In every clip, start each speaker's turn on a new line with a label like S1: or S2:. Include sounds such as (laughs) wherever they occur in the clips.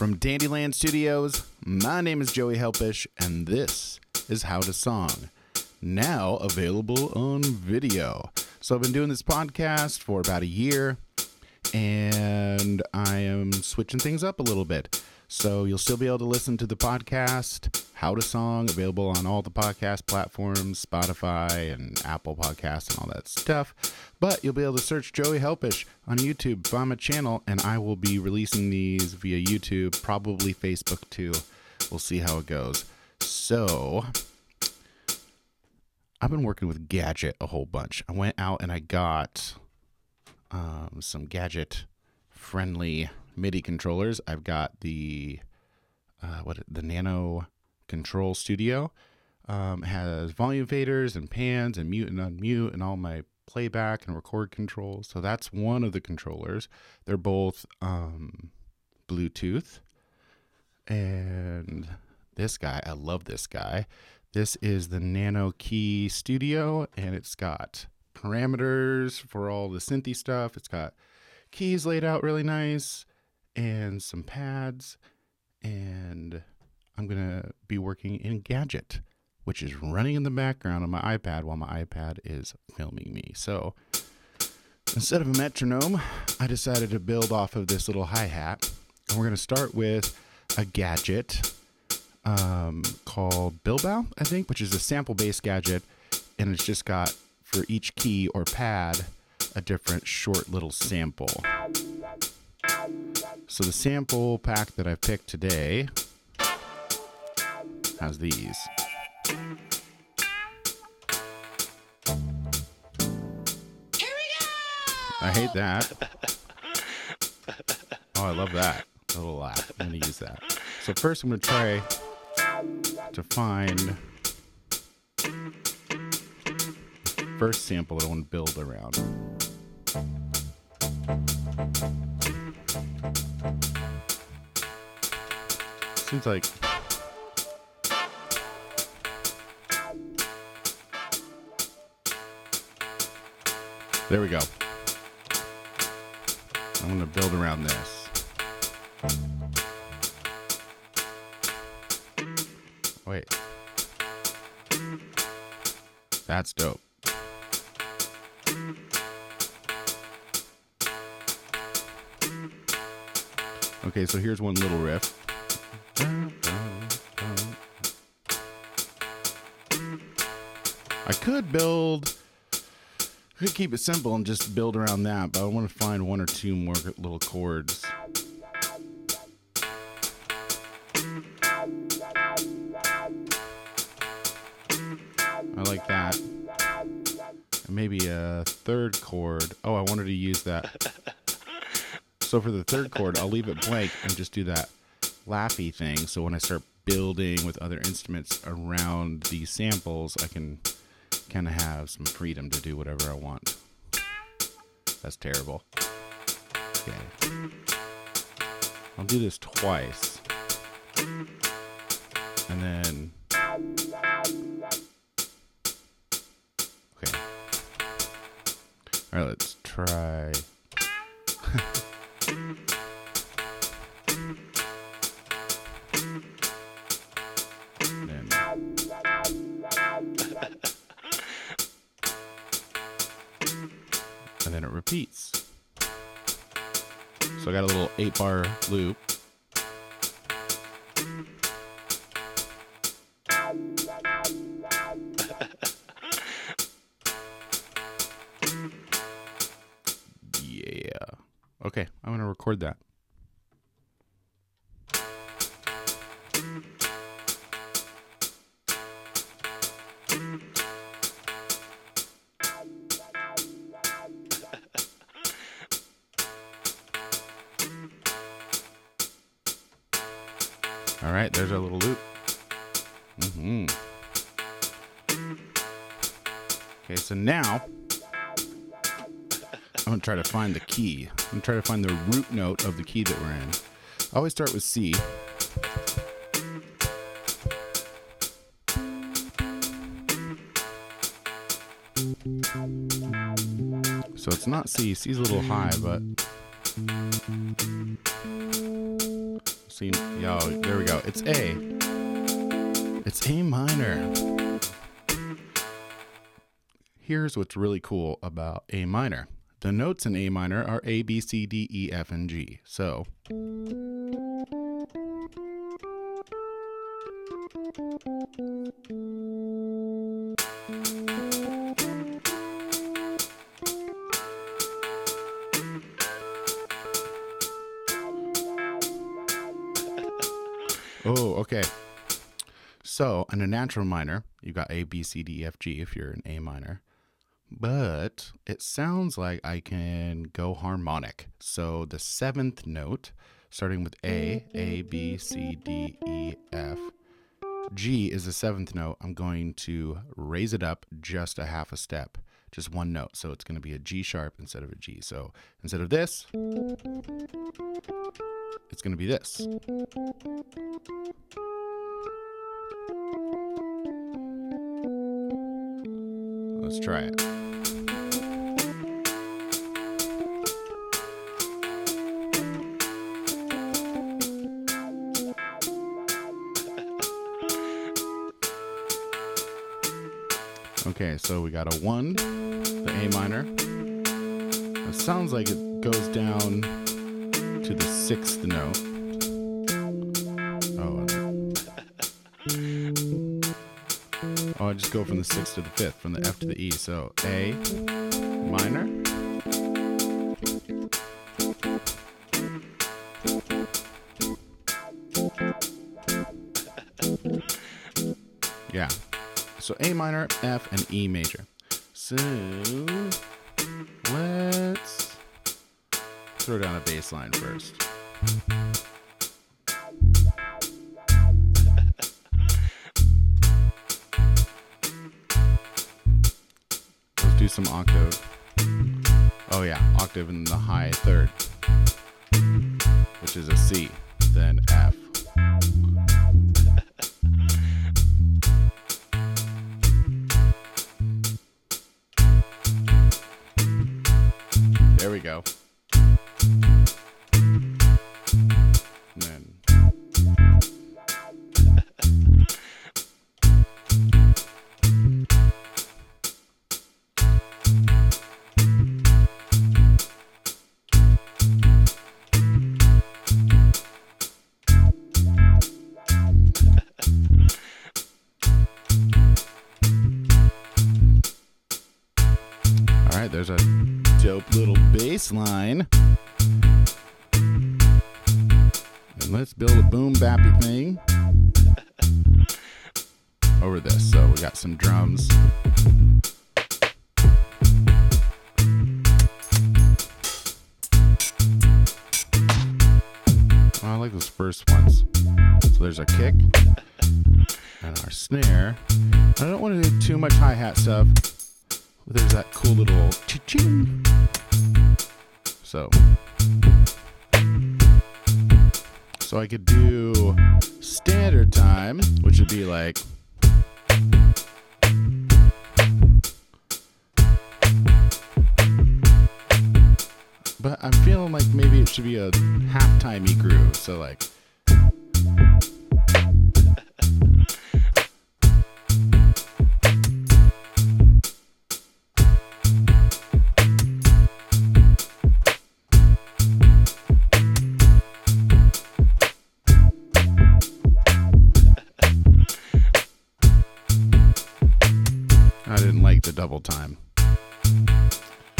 S1: From Dandyland Studios, my name is Joey Helpish, and this is How to Song, now available on video. So I've been doing this podcast for about a year, and I am switching things up a little bit. So you'll still be able to listen to the podcast, How to Song, available on all the podcast platforms, Spotify and Apple Podcasts and all that stuff. But you'll be able to search Joey Helpish on YouTube, find my channel, and I will be releasing these via YouTube, probably Facebook too. We'll see how it goes. So I've been working with Gadget a whole bunch. I went out and I got um, some Gadget friendly MIDI controllers. I've got the uh, what the Nano Control Studio. Um, has volume faders and pans and mute and unmute and all my playback and record controls. So that's one of the controllers. They're both um, Bluetooth. And this guy, I love this guy. This is the Nano Key Studio, and it's got parameters for all the synthy stuff. It's got keys laid out really nice and some pads. And I'm going to be working in Gadget, which is running in the background on my iPad while my iPad is filming me. So instead of a metronome, I decided to build off of this little hi hat. And we're going to start with a gadget um, called Bilbao, I think, which is a sample based gadget. And it's just got for each key or pad a different short little sample. So the sample pack that I picked today has these. I hate that. Oh, I love that. A little laugh. I'm going to use that. So first I'm going to try to find first sample that I want to build around. Seems like There we go. I'm going to build around this. Wait. That's dope. Okay, so here's one little riff. I could build, I could keep it simple and just build around that, but I want to find one or two more little chords. I like that. And maybe a third chord. Oh, I wanted to use that. (laughs) So for the third chord, I'll leave it blank and just do that laughy thing. So when I start building with other instruments around these samples, I can kind of have some freedom to do whatever I want. That's terrible. Okay. I'll do this twice. And then. Okay. Alright, let's try. (laughs) then it repeats. So I got a little eight bar loop. (laughs) yeah. Okay, I'm going to record that. Okay, so now I'm gonna try to find the key. I'm gonna try to find the root note of the key that we're in. I always start with C. So it's not C. C's a little high, but See, yo, there we go. It's A. It's A minor. Here's what's really cool about A minor. The notes in A minor are A, B, C, D, E, F, and G. So. Oh, okay. So, in a natural minor, you got A, B, C, D, E, F, G if you're an A minor. But it sounds like I can go harmonic. So, the seventh note, starting with A, A, B, C, D, E, F, G is the seventh note. I'm going to raise it up just a half a step, just one note. So, it's going to be a G sharp instead of a G. So, instead of this, it's going to be this. Let's try it. Okay, so we got a one, the A minor. It sounds like it goes down to the sixth note. Just go from the sixth to the fifth, from the F to the E. So A minor. (laughs) Yeah. So A minor, F, and E major. So let's throw down a bass line first. Some octave. Oh yeah, octave in the high third, which is a C, then F. line. And let's build a boom bappy thing (laughs) over this. So we got some drums. Oh, I like those first ones. So there's our kick and our snare. I don't want to do too much hi hat stuff. There's that cool little ching. So, so I could do standard time, which would be like. But I'm feeling like maybe it should be a halftimey groove. So like. I the double time.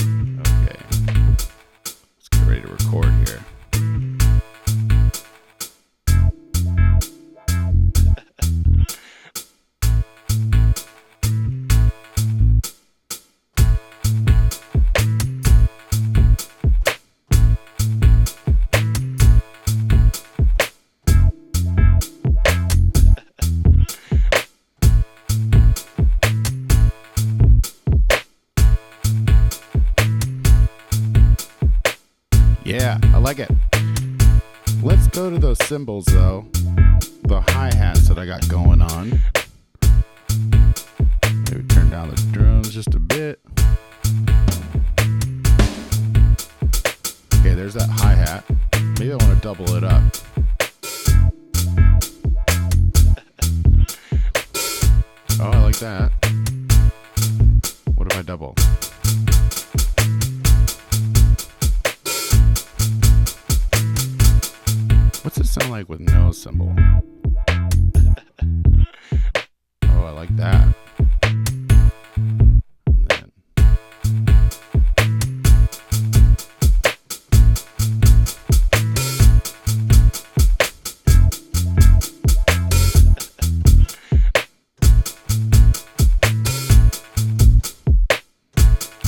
S1: Okay. Let's get ready to record here. it. Okay, there's that hi hat. Maybe I want to double it up. Oh, I like that. What if I double? What's it sound like with no cymbal? Oh, I like that.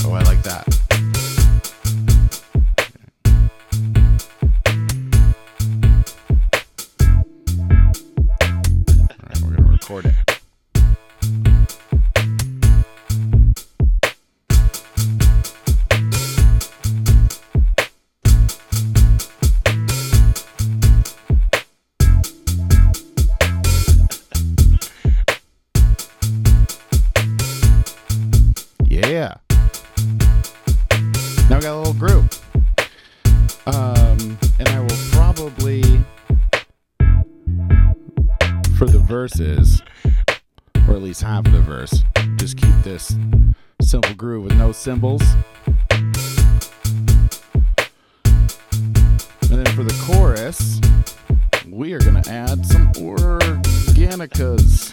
S1: Oh, I like that. And then for the chorus, we are going to add some organicas.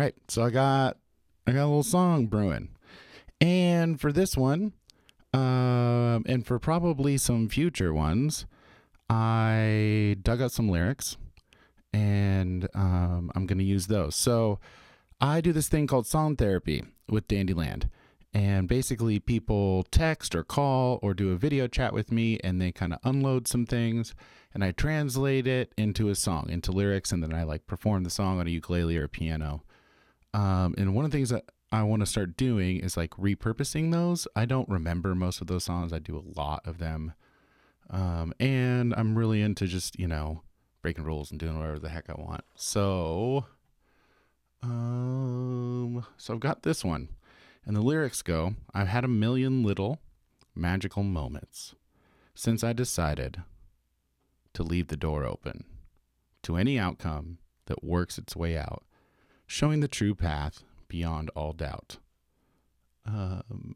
S1: Right, so I got I got a little song brewing. And for this one, um, and for probably some future ones, I dug out some lyrics and um, I'm to use those. So I do this thing called song therapy with Dandyland. And basically, people text or call or do a video chat with me and they kind of unload some things. And I translate it into a song, into lyrics, and then I like perform the song on a ukulele or a piano. Um, and one of the things that I want to start doing is like repurposing those. I don't remember most of those songs. I do a lot of them. Um, and I'm really into just, you know, breaking rules and doing whatever the heck I want. So, um, so I've got this one. And the lyrics go I've had a million little magical moments since I decided to leave the door open to any outcome that works its way out, showing the true path beyond all doubt. Um,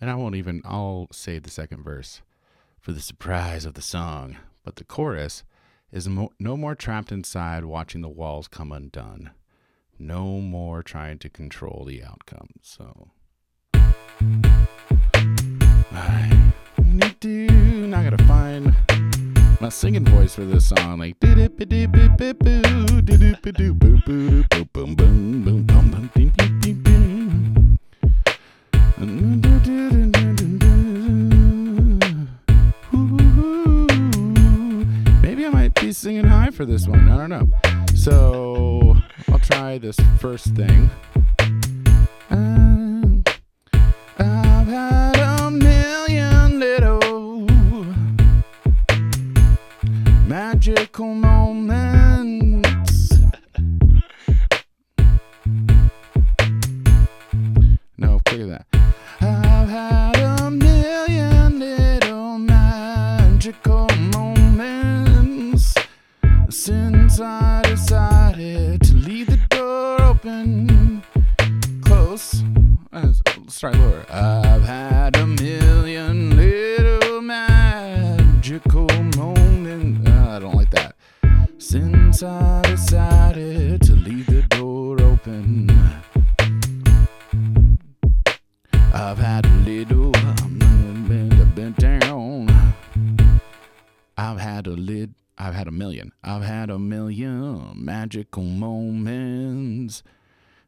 S1: and I won't even, I'll say the second verse for the surprise of the song, but the chorus is mo- no more trapped inside watching the walls come undone. No more trying to control the outcome. So. I need to. Now I gotta find my singing voice for this song. Like. Maybe I might be singing high for this one. I don't know. So I'll try this first thing.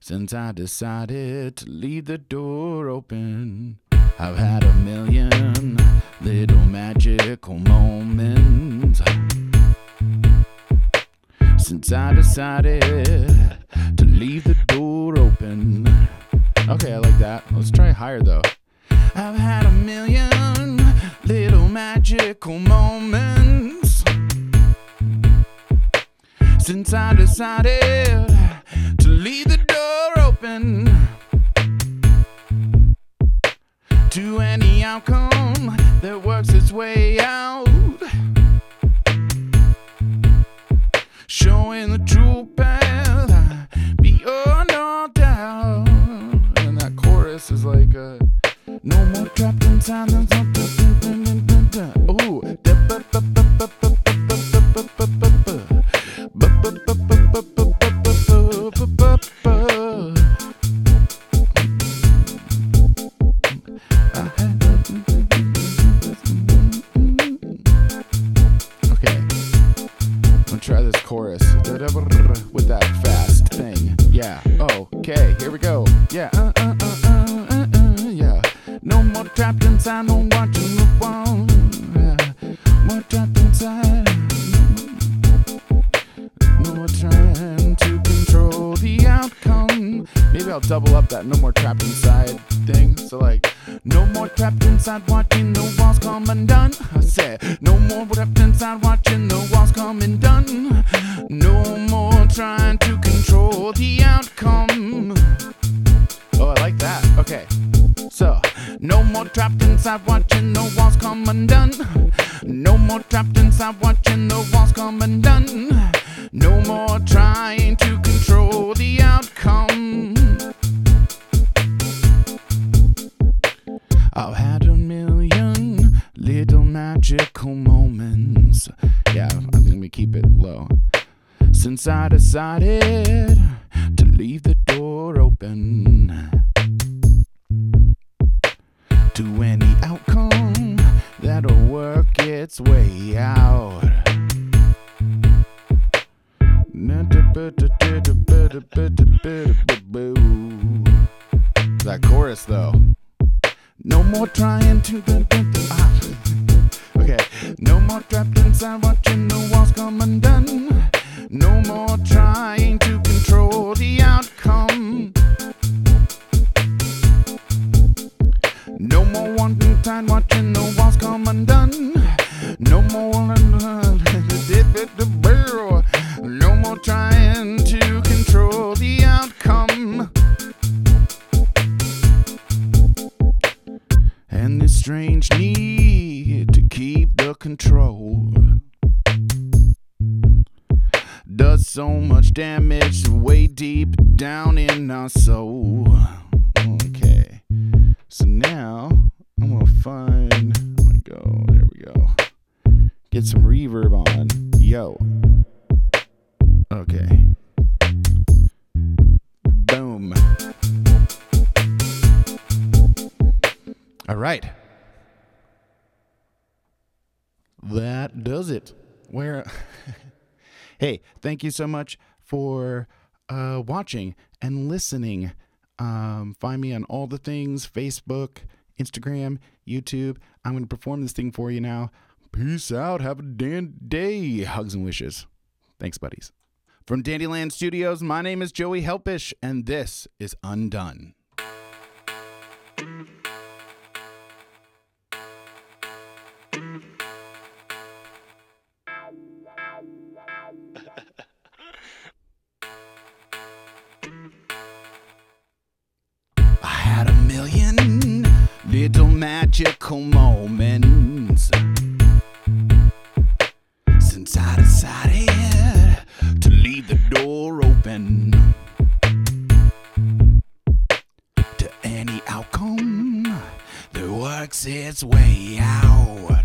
S1: Since I decided to leave the door open. I've had a million little magical moments since I decided to leave the door open. Okay, I like that. Let's try higher though. I've had a million little magical moments since I decided to leave the door open to any outcome that works its way out. Showing the true path beyond all doubt. And that chorus is like, uh, no more trapped inside the inside watching the walls come undone. No more trapped inside watching the walls come undone. No more trying to control the outcome. I've had a million little magical moments. Yeah, I think we keep it low. Since I decided That chorus, though. No more trying to. Okay. No more trapped inside watching the walls come undone. No more trying to control the outcome. No more wanting time watching the walls come undone. way deep down in our soul. Okay. So now I'm gonna find oh I'm gonna go, there we go. Get some reverb on. Yo. Okay. Boom. All right. That does it. Where (laughs) Hey, thank you so much for uh, watching and listening. Um, find me on all the things Facebook, Instagram, YouTube. I'm going to perform this thing for you now. Peace out. Have a dandy day. Hugs and wishes. Thanks, buddies. From Dandyland Studios, my name is Joey Helpish, and this is Undone. Its way out.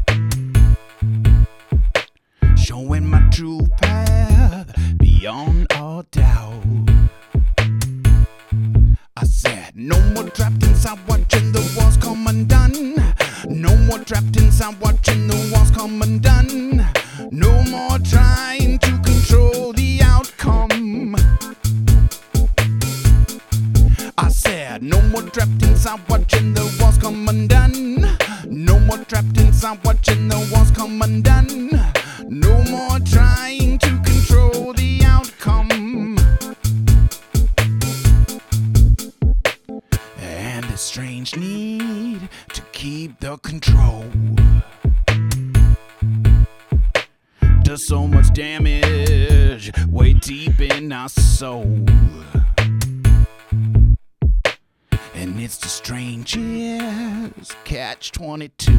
S1: Showing my true path beyond all doubt. I said, no more trapped inside watching the walls come undone. No more trapped inside watching the walls come undone. No more trying to control the outcome. I said, no more trapped inside watching the inside watching the walls come undone. It's the strangest catch 22.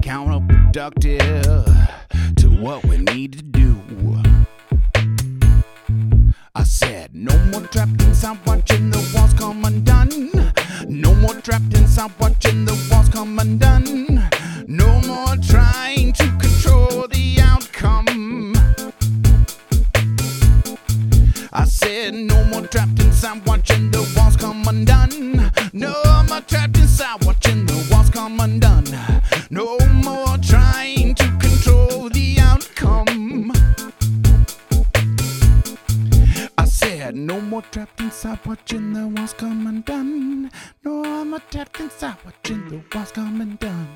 S1: Counterproductive to what we need to do. I said, no more trapped inside watching the walls come undone. No more trapped inside watching the walls come undone. Inside watching the walls come undone. No more trying to control the outcome. I said, no more trapped inside watching the walls come undone. No more trapped inside watching the walls come undone.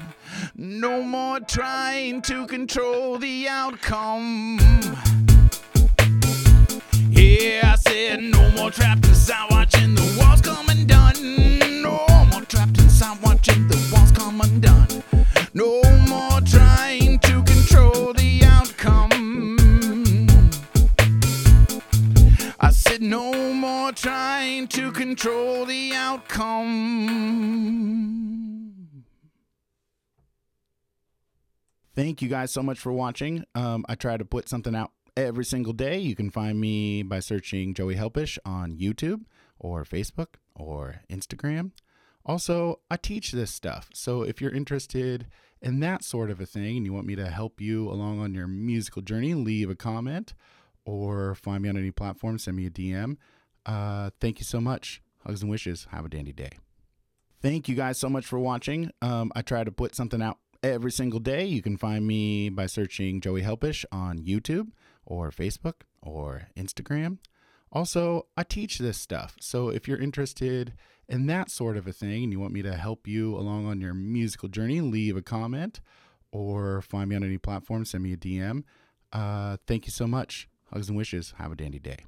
S1: No more trying to control the outcome. Yeah, I said, no more trapped inside watching the walls come undone. No come undone. No more trying to control the outcome. I said no more trying to control the outcome. Thank you guys so much for watching. Um, I try to put something out every single day. You can find me by searching Joey Helpish on YouTube or Facebook or Instagram. Also, I teach this stuff. So if you're interested in that sort of a thing and you want me to help you along on your musical journey, leave a comment or find me on any platform, send me a DM. Uh, thank you so much. Hugs and wishes. Have a dandy day. Thank you guys so much for watching. Um, I try to put something out every single day. You can find me by searching Joey Helpish on YouTube or Facebook or Instagram. Also, I teach this stuff. So if you're interested in that sort of a thing and you want me to help you along on your musical journey, leave a comment or find me on any platform, send me a DM. Uh, thank you so much. Hugs and wishes. Have a dandy day.